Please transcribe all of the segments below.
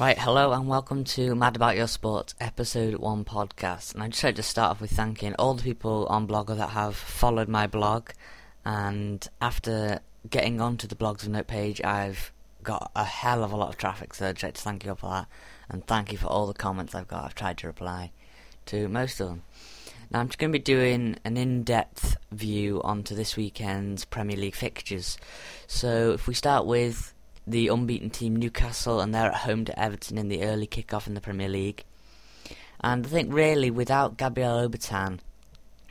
Right, hello and welcome to Mad About Your Sports episode 1 podcast. And I'd just like to start off with thanking all the people on Blogger that have followed my blog. And after getting onto the Blogs of Note page, I've got a hell of a lot of traffic, so I'd just like to thank you all for that. And thank you for all the comments I've got. I've tried to reply to most of them. Now, I'm just going to be doing an in depth view onto this weekend's Premier League fixtures. So, if we start with the unbeaten team Newcastle, and they're at home to Everton in the early kick-off in the Premier League. And I think really without Gabriel Obertan,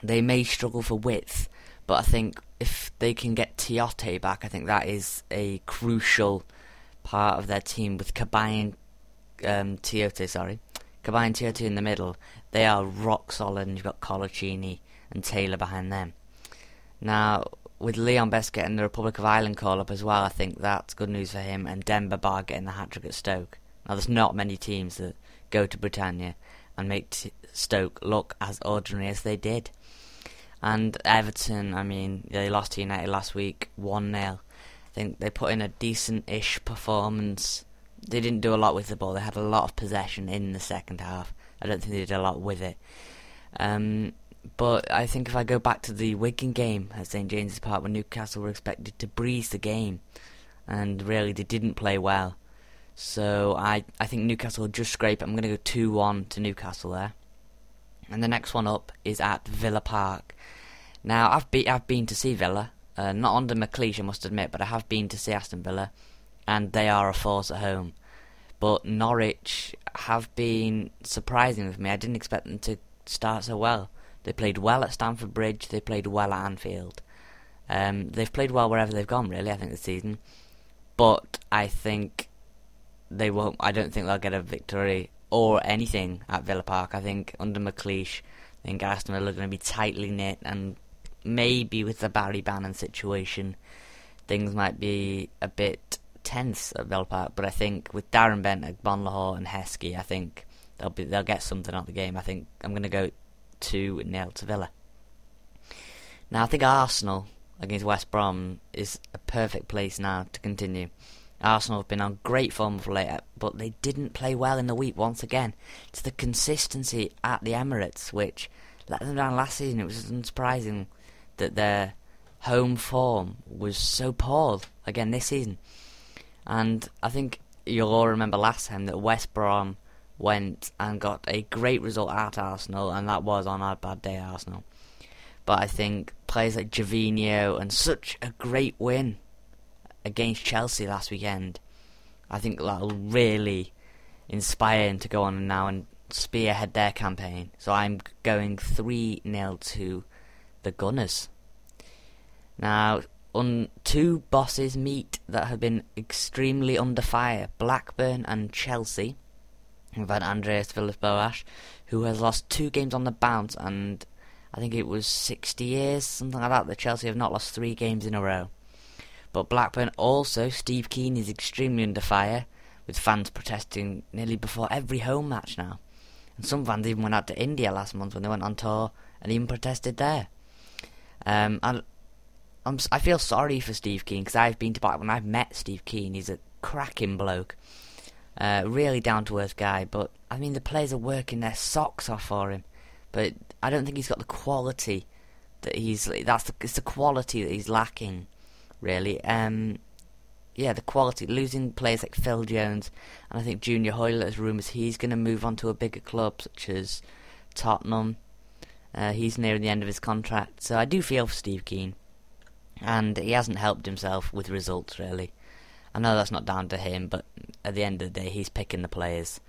they may struggle for width, but I think if they can get Tiote back, I think that is a crucial part of their team with Cabaye um, Tiote, sorry, Cabaye and Tiote in the middle. They are rock solid, and you've got Coloccini and Taylor behind them. Now, with Leon Best getting the Republic of Ireland call up as well, I think that's good news for him. And Demba Ba getting the hat trick at Stoke. Now, there's not many teams that go to Britannia and make t- Stoke look as ordinary as they did. And Everton, I mean, they lost to United last week, 1 0. I think they put in a decent ish performance. They didn't do a lot with the ball, they had a lot of possession in the second half. I don't think they did a lot with it. Um, but I think if I go back to the Wigan game at St James's Park, when Newcastle were expected to breeze the game, and really they didn't play well. So I I think Newcastle will just scrape. I'm going to go two one to Newcastle there. And the next one up is at Villa Park. Now I've be, I've been to see Villa, uh, not under McLeish I must admit, but I have been to see Aston Villa, and they are a force at home. But Norwich have been surprising with me. I didn't expect them to start so well. They played well at Stamford Bridge. They played well at Anfield. Um, they've played well wherever they've gone, really. I think this season, but I think they won't. I don't think they'll get a victory or anything at Villa Park. I think under McLeish, I think Aston Villa are going to be tightly knit, and maybe with the Barry Bannan situation, things might be a bit tense at Villa Park. But I think with Darren Bent, Agbonlahor, and Heskey, I think they'll be they'll get something out of the game. I think I'm going to go 2 0 to Villa. Now, I think Arsenal against West Brom is a perfect place now to continue. Arsenal have been on great form of late, but they didn't play well in the week once again. It's the consistency at the Emirates which let them down last season. It was unsurprising that their home form was so poor again this season. And I think you'll all remember last time that West Brom went and got a great result at Arsenal, and that was on our bad day, Arsenal. But I think players like Gervinho and such a great win against Chelsea last weekend, I think that'll really inspire him to go on now and spearhead their campaign. So I'm going 3 0 to the Gunners. Now, on two bosses meet that have been extremely under fire Blackburn and Chelsea. We've had Andreas Villas-Boas, who has lost two games on the bounce, and I think it was 60 years, something like that, that Chelsea have not lost three games in a row. But Blackburn also, Steve Kean is extremely under fire, with fans protesting nearly before every home match now. And some fans even went out to India last month when they went on tour and even protested there. Um, I, I'm, I feel sorry for Steve Kean because I've been to Blackburn. I've met Steve Kean. He's a cracking bloke. Uh, really down to earth guy, but I mean the players are working their socks off for him, but I don't think he's got the quality that he's. That's the, it's the quality that he's lacking, really. Um, yeah, the quality losing players like Phil Jones, and I think Junior Hoilett has rumours he's going to move on to a bigger club such as Tottenham. Uh, he's nearing the end of his contract, so I do feel for Steve Kean, and he hasn't helped himself with results really. I know that's not down to him, but at the end of the day, he's picking the players.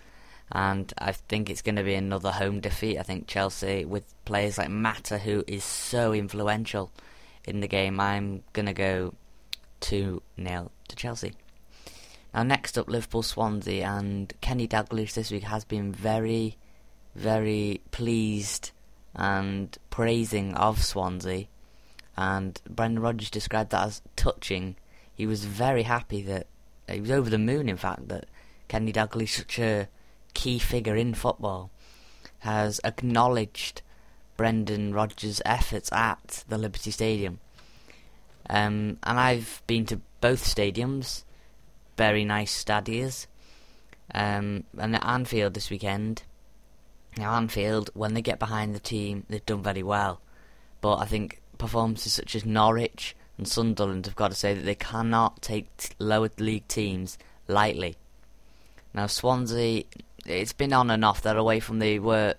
And I think it's going to be another home defeat. I think Chelsea, with players like Mata, who is so influential in the game, I'm going to go 2 0 to Chelsea. Now, next up, Liverpool Swansea. And Kenny Dalglish this week has been very, very pleased and praising of Swansea. And Brendan Rodgers described that as touching he was very happy that he was over the moon. In fact, that Kenny Dalglish, such a key figure in football, has acknowledged Brendan Rodgers' efforts at the Liberty Stadium. Um, and I've been to both stadiums, very nice stadiums. Um, and at Anfield this weekend. Now Anfield, when they get behind the team, they've done very well. But I think performances such as Norwich and Sunderland have got to say that they cannot take lower league teams lightly. Now Swansea, it's been on and off. They're away from they were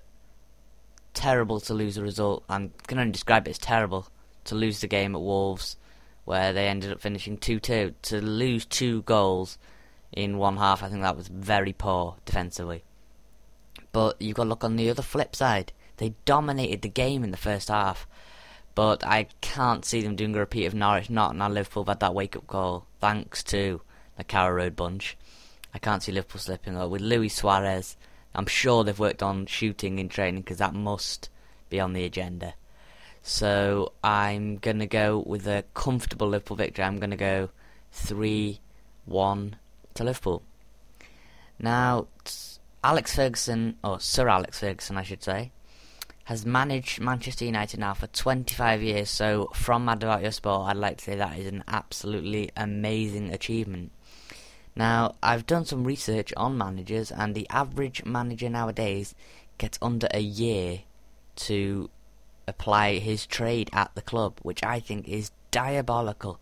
terrible to lose a result. I can only describe it as terrible to lose the game at Wolves, where they ended up finishing two-two. To lose two goals in one half, I think that was very poor defensively. But you've got to look on the other flip side. They dominated the game in the first half. But I can't see them doing a repeat of Norwich. Not now Liverpool have had that wake up call thanks to the Carrow Road bunch. I can't see Liverpool slipping up with Luis Suarez. I'm sure they've worked on shooting in training because that must be on the agenda. So I'm going to go with a comfortable Liverpool victory. I'm going to go 3 1 to Liverpool. Now, Alex Ferguson, or Sir Alex Ferguson, I should say, has managed Manchester United now for 25 years. So, from Mad About Your Sport, I'd like to say that is an absolutely amazing achievement. Now, I've done some research on managers, and the average manager nowadays gets under a year to apply his trade at the club, which I think is diabolical.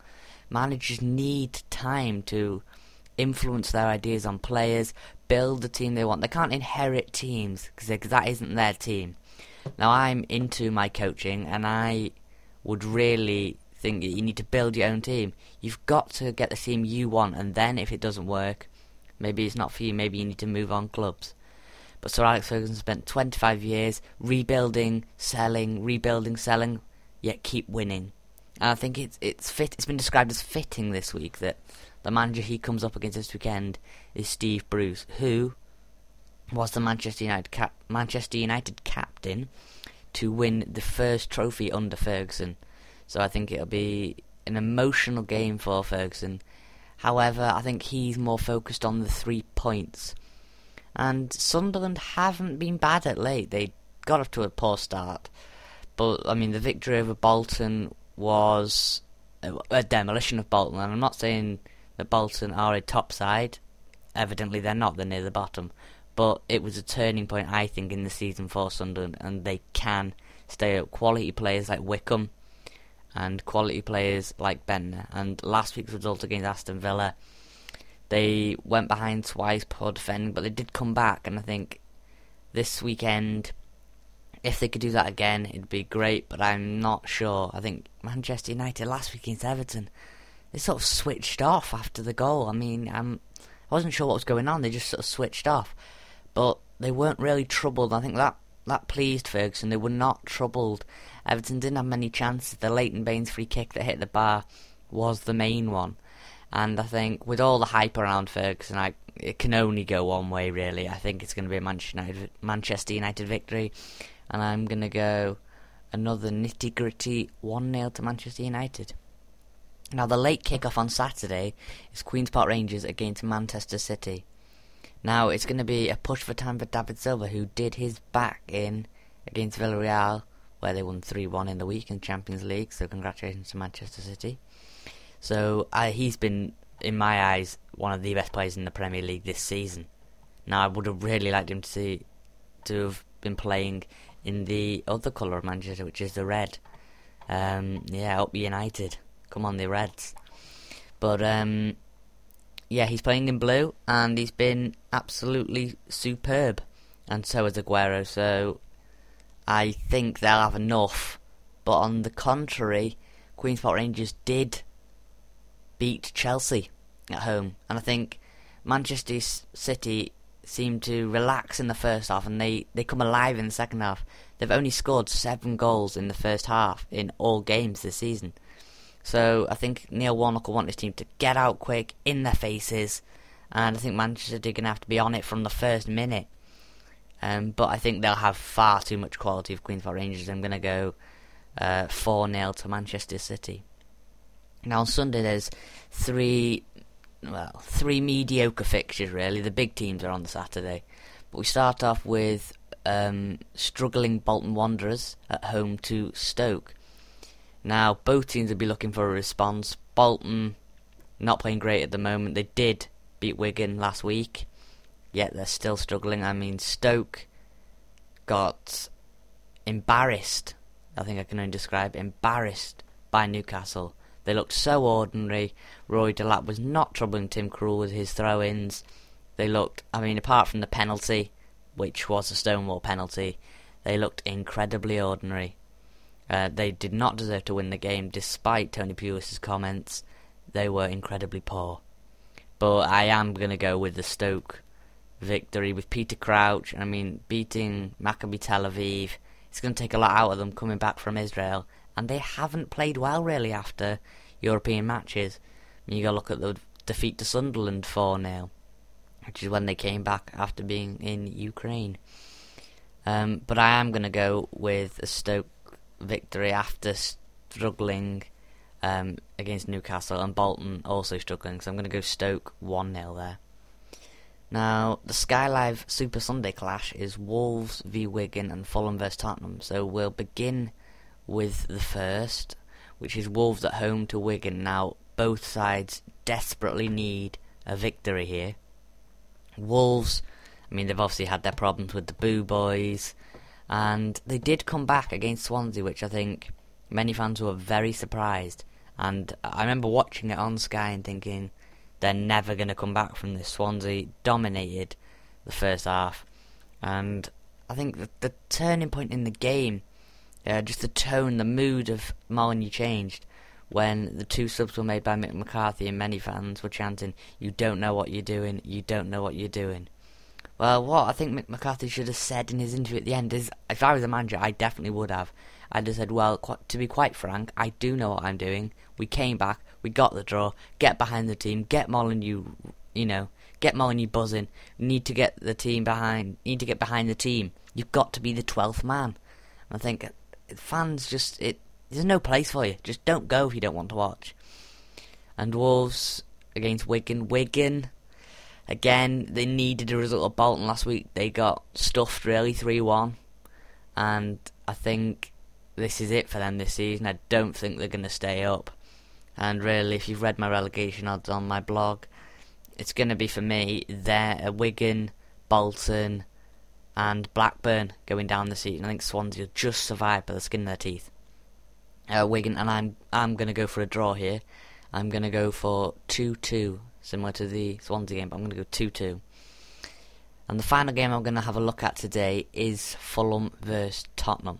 Managers need time to influence their ideas on players, build the team they want. They can't inherit teams because that isn't their team. Now, I'm into my coaching, and I would really think that you need to build your own team. You've got to get the team you want, and then if it doesn't work, maybe it's not for you. Maybe you need to move on clubs. But Sir Alex Ferguson spent 25 years rebuilding, selling, rebuilding, selling, yet keep winning. And I think it's it's fit. It's been described as fitting this week that the manager he comes up against this weekend is Steve Bruce, who was the Manchester United cap- Manchester United captain to win the first trophy under Ferguson. So I think it'll be an emotional game for Ferguson. However, I think he's more focused on the three points. And Sunderland haven't been bad at late. They got off to a poor start. But, I mean, the victory over Bolton was a, demolition of Bolton. And I'm not saying that Bolton are a top side. Evidently, they're not. They're near the bottom. But it was a turning point, I think, in the season for Sunderland. And they can stay up. Quality players like Wickham and quality players like Bendtner. And last week's result against Aston Villa, they went behind twice, poor defending, but they did come back. And I think this weekend, if they could do that again, it'd be great. But I'm not sure. I think Manchester United last week against Everton, they sort of switched off after the goal. I mean, I'm, I wasn't sure what was going on. They just sort of switched off, but they weren't really troubled. I think that that pleased Ferguson. They were not troubled Everton didn't have many chances. The Leighton Baines free kick that hit the bar was the main one. And I think with all the hype around Ferguson, I, it can only go one way, really. I think it's going to be a Manchester United, victory. And I'm going to go another nitty gritty 1 0 to Manchester United. Now, the late kick-off on Saturday is Queen's Park Rangers against Manchester City. Now, it's going to be a push for time for David Silva, who did his back in against Villarreal where they won 3 1 in the week in Champions League. So, congratulations to Manchester City. So, uh, he's been, in my eyes, one of the best players in the Premier League this season. Now, I would have really liked him to see, to have been playing in the other colour of Manchester, which is the red. Um, yeah, up United. Come on, the Reds. But, um, yeah, he's playing in blue, and he's been absolutely superb. And so is Aguero, so I think they'll have enough. But on the contrary, Queen's Park Rangers did beat Chelsea at home, and I think Manchester City seemed to relax in the first half, and they, they come alive in the second half. They've only scored seven goals in the first half in all games this season. So I think Neil Warnock will want his team to get out quick, in their faces, and I think Manchester are going to have to be on it from the first minute. Um, but I think they'll have far too much quality of Queen's Park Rangers. I'm going to go uh, 4 uh, 0 to Manchester City. Now on Sunday there's three, well, three mediocre fixtures really. The big teams are on the Saturday, but we start off with um, struggling Bolton Wanderers at home to Stoke. Now both teams will be looking for a response. Bolton not playing great at the moment. They did beat Wigan last week, yet they're still struggling. I mean, Stoke got embarrassed. I think I can only describe embarrassed by Newcastle. They looked so ordinary. Rory Delap was not troubling Tim Krul with his throw-ins. They looked, I mean, apart from the penalty, which was a Stonewall penalty, they looked incredibly ordinary. Uh, they did not deserve to win the game, despite Tony Pulis's comments. They were incredibly poor. But I am going to go with the Stoke victory with Peter Crouch. I mean, beating Maccabi Tel Aviv. It's going to take a lot out of them coming back from Israel. And they haven't played well, really, after European matches. I mean, you got to look at the defeat to Sunderland 4 0, which is when they came back after being in Ukraine. Um, but I am going to go with a Stoke victory after struggling um, against Newcastle and Bolton also struggling. So I'm going to go Stoke 1 0 there. Now, the Sky Live Super Sunday clash is Wolves v Wigan and Fulham vs Tottenham. So we'll begin with the first, which is Wolves at home to Wigan. Now, both sides desperately need a victory here. Wolves, I mean, they've obviously had their problems with the Boo Boys, and they did come back against Swansea, which I think many fans were very surprised. And I remember watching it on Sky and thinking, they're never going to come back from this. Swansea dominated the first half, and I think the, the turning point in the game, uh, just the tone, the mood of Molineux changed when the two subs were made by Mick McCarthy and many fans were chanting, "You don't know what you're doing. You don't know what you're doing." Well, what I think Mick McCarthy should have said in his interview at the end is, if I was a manager, I definitely would have. I'd have said, well, qu- to be quite frank, I do know what I'm doing. We came back, we got the draw. Get behind the team. Get Molineux, you you know, get Molineux buzzing. Need to get the team behind. Need to get behind the team. You've got to be the twelfth man. And I think fans just it. There's no place for you. Just don't go if you don't want to watch. And Wolves against Wigan. Wigan again. They needed a result of Bolton last week. They got stuffed really three one, and I think this is it for them this season. I don't think they're going to stay up. And really, if you've read my relegation odds on my blog, it's going to be for me there, Wigan, Bolton, and Blackburn going down the season. I think Swansea will just survive by the skin of their teeth. Uh, Wigan, and I'm I'm going to go for a draw here. I'm going to go for 2-2, similar to the Swansea game, but I'm going to go 2-2. And the final game I'm going to have a look at today is Fulham versus Tottenham.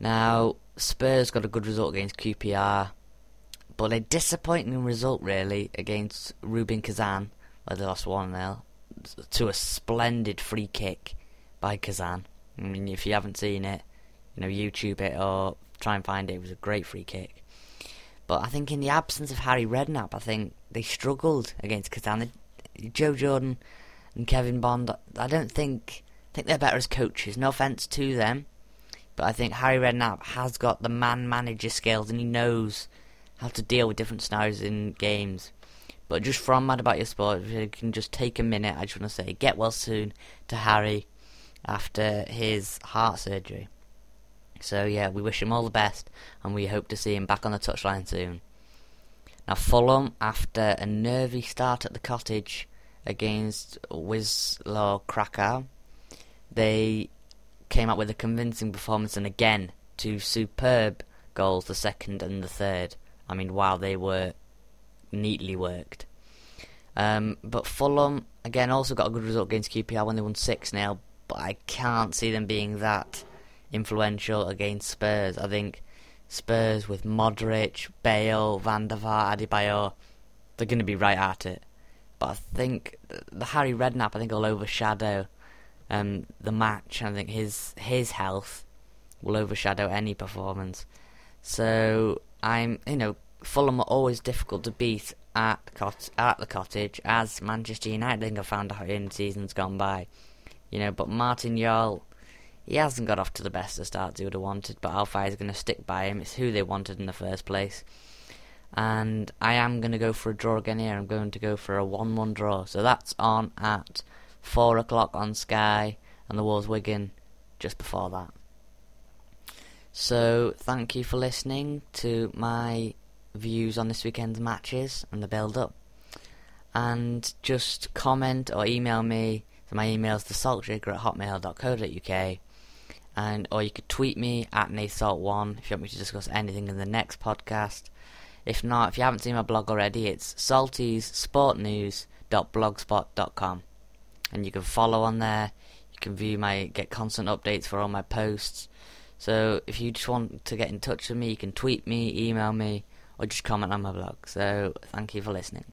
Now, Spurs got a good result against QPR but a disappointing result really against Rubin Kazan, where they lost 1 0 to a splendid free kick by Kazan. I mean, if you haven't seen it, you know, YouTube it or try and find it. It was a great free kick. But I think in the absence of Harry Redknapp, I think they struggled against Kazan. Joe Jordan and Kevin Bond, I don't think I think they're better as coaches. No offense to them, but I think Harry Redknapp has got the man manager skills and he knows how to deal with different scenarios in games. But just from Mad About Your Sport, if you can just take a minute, I just want to say get well soon to Harry after his heart surgery. So yeah, we wish him all the best, and we hope to see him back on the touchline soon. Now Fulham, after a nervy start at the cottage against Wisła Krakow, they came out with a convincing performance, and again two superb goals, the second and the third. I mean, wow, they were neatly worked. Um, but Fulham, again, also got a good result against QPR when they won 6 0, but I can't see them being that influential against Spurs. I think Spurs with Modric, Bale, Van der Vaart, they're going to be right at it. But I think the Harry Redknapp, I think, will overshadow um, the match. I think his his health will overshadow any performance. So I'm, you know, Fulham are always difficult to beat at cot- at the cottage, as Manchester United I think have found out in seasons gone by. You know, but Martin Jol, he hasn't got off to the best of starts he would have wanted, but Alfie is going to stick by him. It's who they wanted in the first place. And I am going to go for a draw again here. I'm going to go for a 1 1 draw. So that's on at 4 o'clock on Sky, and the Wolves Wigan just before that. So, thank you for listening to my views on this weekend's matches and the build up. and just comment or email me. So my email is thesaltshaker at hotmail.co.uk and or you could tweet me at nathsalt1 if you want me to discuss anything in the next podcast. If not, if you haven't seen my blog already, it's saltysportnews.blogspot.com, and you can follow on there. You can view my get constant updates for all my posts. So if you just want to get in touch with me, you can tweet me, email me, or just comment on my blog. So thank you for listening.